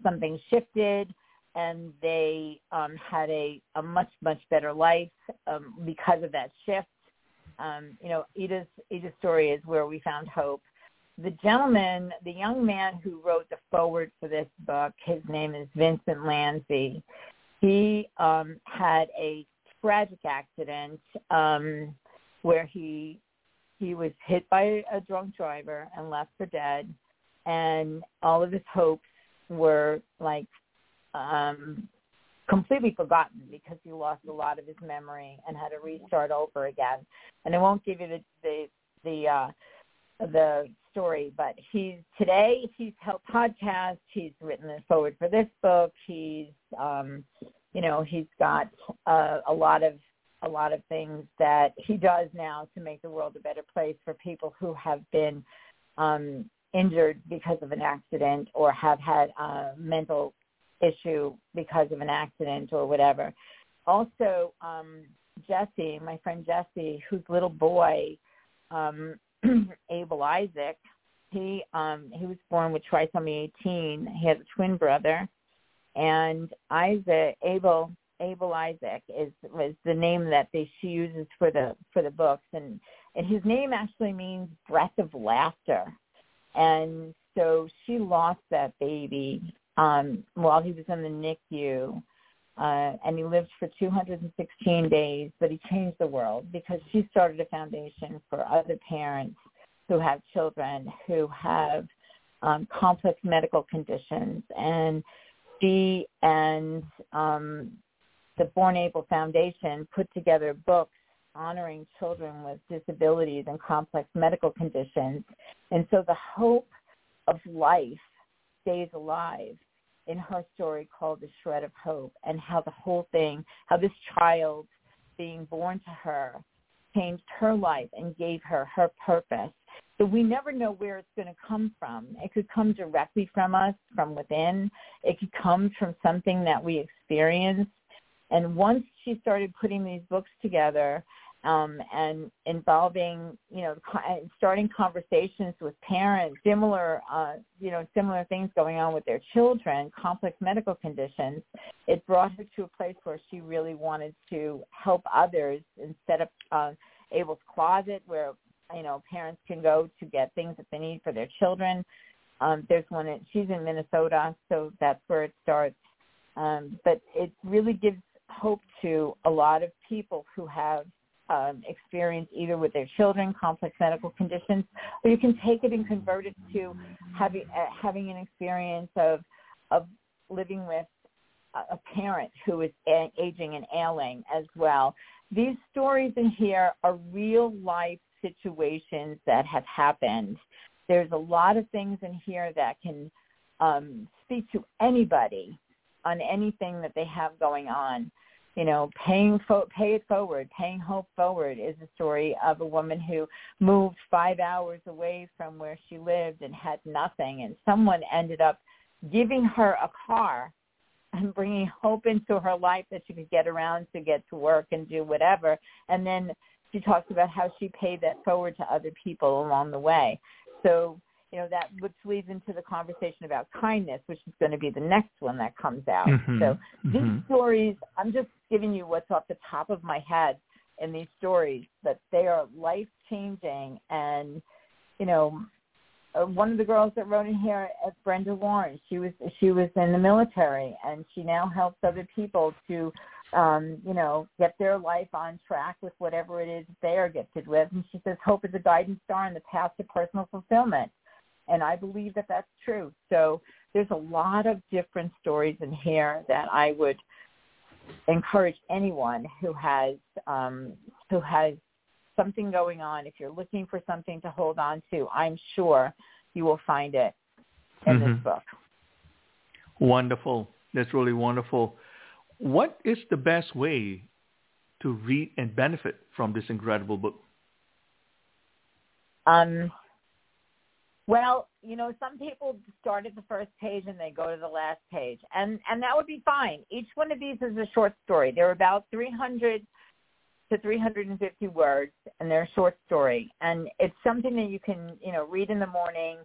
Speaker 2: something shifted and they um, had a, a much, much better life um, because of that shift. Um, you know, Ida's, Ida's story is where we found hope. The gentleman, the young man who wrote the foreword for this book, his name is Vincent Lanzi. He um, had a tragic accident um, where he he was hit by a drunk driver and left for dead, and all of his hopes were like um, completely forgotten because he lost a lot of his memory and had to restart over again. And I won't give you the the the uh, the story, but he's today he's helped podcasts. He's written the forward for this book. He's um, you know he's got uh, a lot of a lot of things that he does now to make the world a better place for people who have been um, injured because of an accident or have had uh, mental issue because of an accident or whatever. Also, um, Jesse, my friend Jesse, whose little boy, um, Abel Isaac, he um, he was born with trisomy 18. He has a twin brother, and Isaac Abel Abel Isaac is was the name that they she uses for the for the books, and and his name actually means breath of laughter, and so she lost that baby um, while he was in the NICU. Uh, and he lived for 216 days, but he changed the world because she started a foundation for other parents who have children who have um, complex medical conditions. And she and um, the Born Able Foundation put together books honoring children with disabilities and complex medical conditions. And so the hope of life stays alive in her story called The Shred of Hope and how the whole thing, how this child being born to her changed her life and gave her her purpose. So we never know where it's going to come from. It could come directly from us, from within. It could come from something that we experienced. And once she started putting these books together, um, and involving, you know, starting conversations with parents, similar, uh, you know, similar things going on with their children, complex medical conditions. It brought her to a place where she really wanted to help others and set up uh, Abel's Closet, where you know parents can go to get things that they need for their children. Um, there's one. In, she's in Minnesota, so that's where it starts. Um, but it really gives hope to a lot of people who have um, experience either with their children, complex medical conditions, or you can take it and convert it to having uh, having an experience of of living with a parent who is aging and ailing as well. These stories in here are real life situations that have happened. There's a lot of things in here that can um, speak to anybody on anything that they have going on you know, paying fo- pay it forward, paying hope forward is a story of a woman who moved five hours away from where she lived and had nothing, and someone ended up giving her a car and bringing hope into her life that she could get around to get to work and do whatever. And then she talks about how she paid that forward to other people along the way. So you know that which leads into the conversation about kindness which is going to be the next one that comes out mm-hmm. so these mm-hmm. stories i'm just giving you what's off the top of my head in these stories but they are life changing and you know uh, one of the girls that wrote in here uh, Brenda Lawrence she was she was in the military and she now helps other people to um, you know, get their life on track with whatever it is they are gifted with. And she says, hope is a guiding star in the path to personal fulfillment. And I believe that that's true. So there's a lot of different stories in here that I would encourage anyone who has um, who has something going on, if you're looking for something to hold on to, I'm sure you will find it in mm-hmm. this book.
Speaker 1: Wonderful. That's really wonderful. What is the best way to read and benefit from this incredible book?
Speaker 2: Um, well, you know, some people start at the first page and they go to the last page, and and that would be fine. Each one of these is a short story. They're about 300 to 350 words, and they're a short story, and it's something that you can, you know, read in the morning,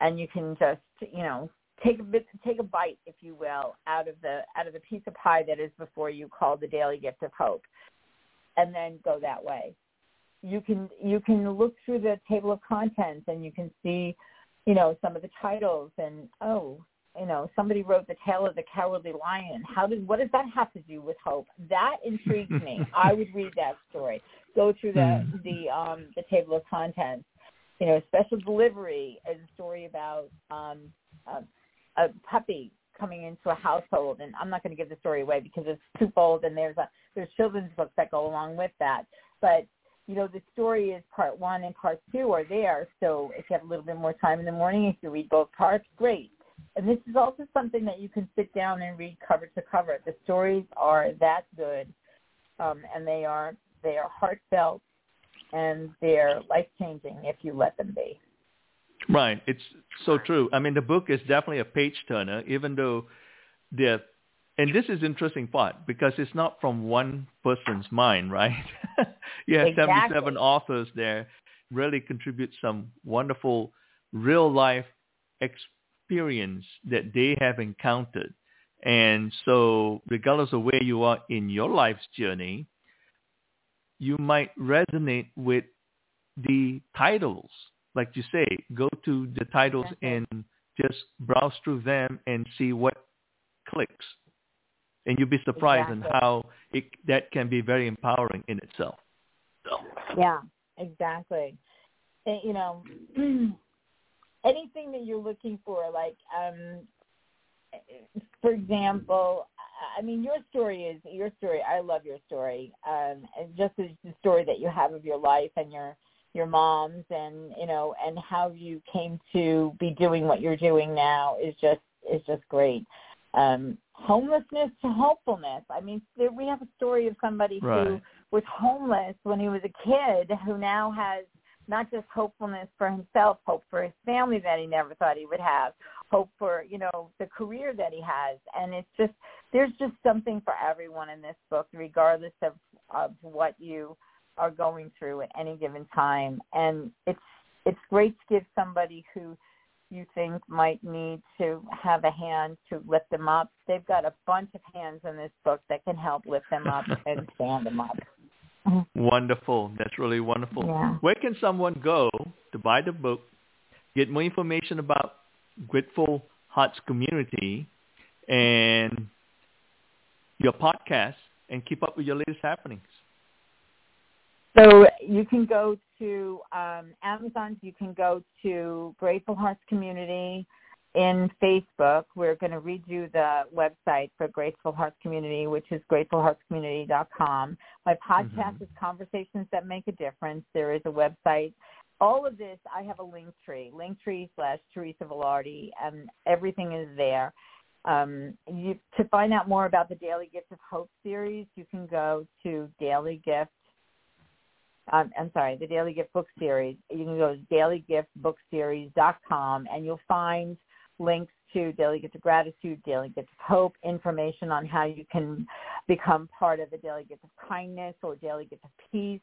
Speaker 2: and you can just, you know, take a bit, take a bite, if you will, out of the out of the piece of pie that is before you, called the Daily Gift of Hope, and then go that way you can you can look through the table of contents and you can see, you know, some of the titles and oh, you know, somebody wrote the tale of the cowardly lion. How did what does that have to do with hope? That intrigues me. I would read that story. Go through the hmm. the um the table of contents. You know, special delivery is a story about um a, a puppy coming into a household and I'm not going to give the story away because it's twofold and there's a there's children's books that go along with that. But you know, the story is part one and part two are there. So if you have a little bit more time in the morning, if you read both parts, great. And this is also something that you can sit down and read cover to cover. The stories are that good, um, and they are they are heartfelt and they're life changing if you let them be.
Speaker 1: Right. It's so true. I mean, the book is definitely a page turner, even though the and this is interesting part because it's not from one person's mind, right? you have exactly. 77 authors there really contribute some wonderful real life experience that they have encountered. And so regardless of where you are in your life's journey, you might resonate with the titles. Like you say, go to the titles and just browse through them and see what clicks and you'd be surprised exactly. in how it, that can be very empowering in itself. So.
Speaker 2: Yeah, exactly. And, you know, anything that you're looking for, like, um, for example, I mean, your story is your story. I love your story, um, and just the story that you have of your life and your your mom's, and you know, and how you came to be doing what you're doing now is just is just great um, homelessness to hopefulness. I mean, there, we have a story of somebody right. who was homeless when he was a kid who now has not just hopefulness for himself, hope for his family that he never thought he would have, hope for, you know, the career that he has. And it's just, there's just something for everyone in this book, regardless of, of what you are going through at any given time. And it's, it's great to give somebody who you think might need to have a hand to lift them up. They've got a bunch of hands in this book that can help lift them up and stand them up.
Speaker 1: Wonderful. That's really wonderful. Yeah. Where can someone go to buy the book, get more information about Grateful Hearts Community and your podcast and keep up with your latest happenings?
Speaker 2: So you can go to um, Amazon. You can go to Grateful Hearts Community in Facebook. We're going to read you the website for Grateful Hearts Community, which is gratefulheartscommunity.com. My podcast mm-hmm. is Conversations That Make a Difference. There is a website. All of this, I have a link tree, link tree slash Teresa Velardi, and everything is there. Um, you, to find out more about the Daily Gift of Hope series, you can go to Daily Gift um, I'm sorry, the Daily Gift Book Series. You can go to dailygiftbookseries.com and you'll find links to Daily Gift of Gratitude, Daily Gift of Hope, information on how you can become part of the Daily Gift of Kindness or Daily Gift of Peace,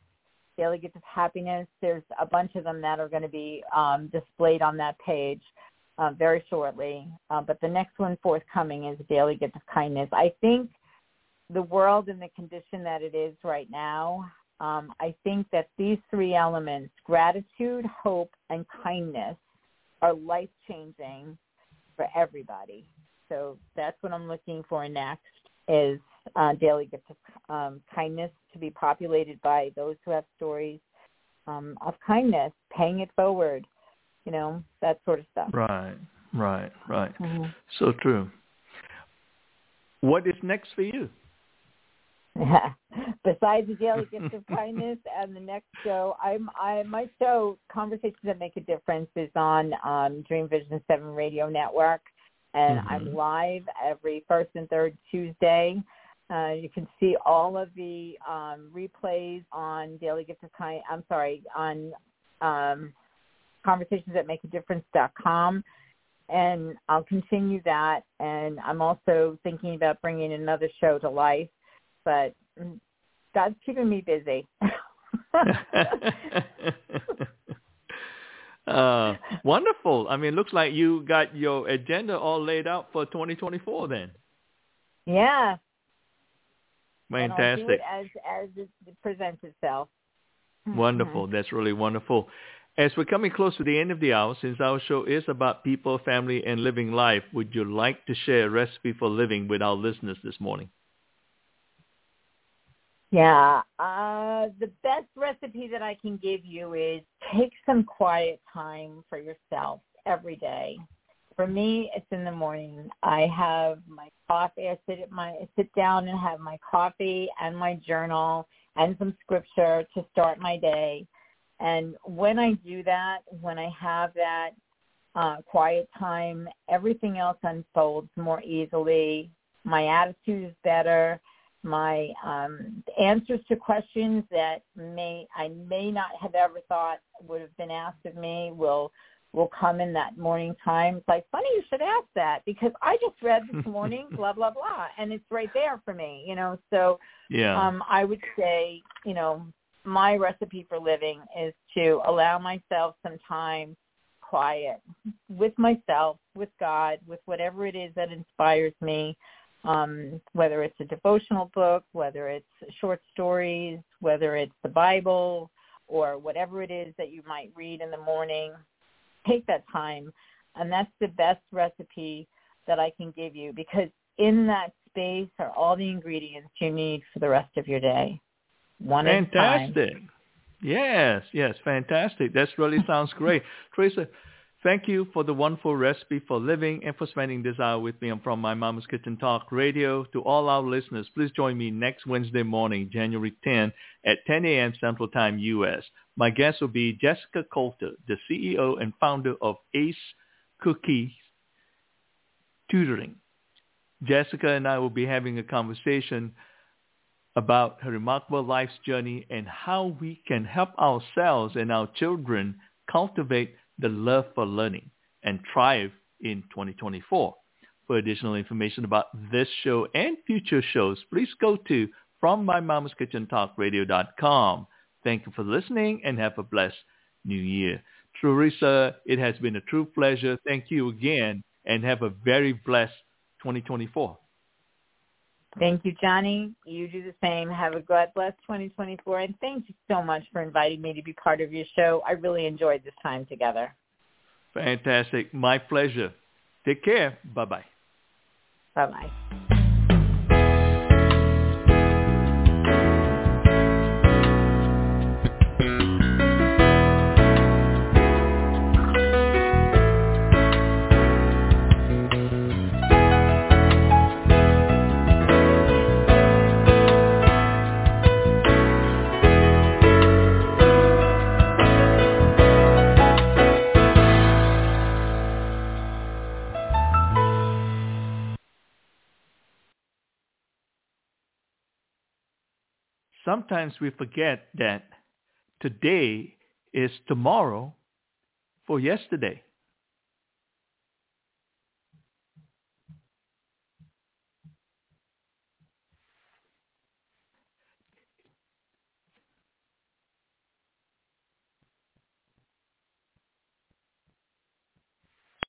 Speaker 2: Daily Gift of Happiness. There's a bunch of them that are going to be um, displayed on that page uh, very shortly. Uh, but the next one forthcoming is Daily Gift of Kindness. I think the world in the condition that it is right now um, I think that these three elements, gratitude, hope, and kindness, are life-changing for everybody. So that's what I'm looking for next is uh, daily gift of um, kindness to be populated by those who have stories um, of kindness, paying it forward, you know, that sort of stuff.
Speaker 1: Right, right, right. Mm-hmm. So true. What is next for you?
Speaker 2: Besides the daily gift of kindness and the next show, I'm I my show Conversations that Make a Difference is on um, Dream Vision Seven Radio Network, and mm-hmm. I'm live every first and third Tuesday. Uh, you can see all of the um, replays on Daily Gift of Kind. I'm sorry on um, Conversations that Make a Difference.com and I'll continue that. And I'm also thinking about bringing another show to life, but God's keeping me busy.
Speaker 1: uh, wonderful. I mean, it looks like you got your agenda all laid out for 2024 then.
Speaker 2: Yeah.
Speaker 1: Fantastic.
Speaker 2: as as it presents itself.
Speaker 1: Wonderful. Mm-hmm. That's really wonderful. As we're coming close to the end of the hour, since our show is about people, family, and living life, would you like to share a recipe for living with our listeners this morning?
Speaker 2: Yeah, uh, the best recipe that I can give you is take some quiet time for yourself every day. For me, it's in the morning. I have my coffee. I sit at my I sit down and have my coffee and my journal and some scripture to start my day. And when I do that, when I have that uh, quiet time, everything else unfolds more easily. My attitude is better. My um, answers to questions that may I may not have ever thought would have been asked of me will will come in that morning time. It's like funny you should ask that because I just read this morning, blah blah blah, and it's right there for me. You know, so
Speaker 1: yeah.
Speaker 2: um, I would say you know my recipe for living is to allow myself some time quiet with myself, with God, with whatever it is that inspires me, um, whether it's a devotional book, whether it's short stories, whether it's the Bible, or whatever it is that you might read in the morning. Take that time. And that's the best recipe that I can give you because in that space are all the ingredients you need for the rest of your day. One
Speaker 1: fantastic. Yes, yes, fantastic. That really sounds great. Teresa, thank you for the wonderful recipe for living and for spending this hour with me. I'm from My Mama's Kitchen Talk Radio. To all our listeners, please join me next Wednesday morning, January 10 at 10 a.m. Central Time, U.S. My guest will be Jessica Coulter, the CEO and founder of Ace Cookies Tutoring. Jessica and I will be having a conversation about her remarkable life's journey and how we can help ourselves and our children cultivate the love for learning and thrive in 2024. For additional information about this show and future shows, please go to FromMyMamaskitchenTalkRadio.com. Thank you for listening and have a blessed new year. Teresa, it has been a true pleasure. Thank you again and have a very blessed 2024.
Speaker 2: Thank you, Johnny. You do the same. Have a God bless 2024. And thank you so much for inviting me to be part of your show. I really enjoyed this time together.
Speaker 1: Fantastic. My pleasure. Take care. Bye-bye.
Speaker 2: Bye-bye.
Speaker 1: Sometimes we forget that today is tomorrow for yesterday.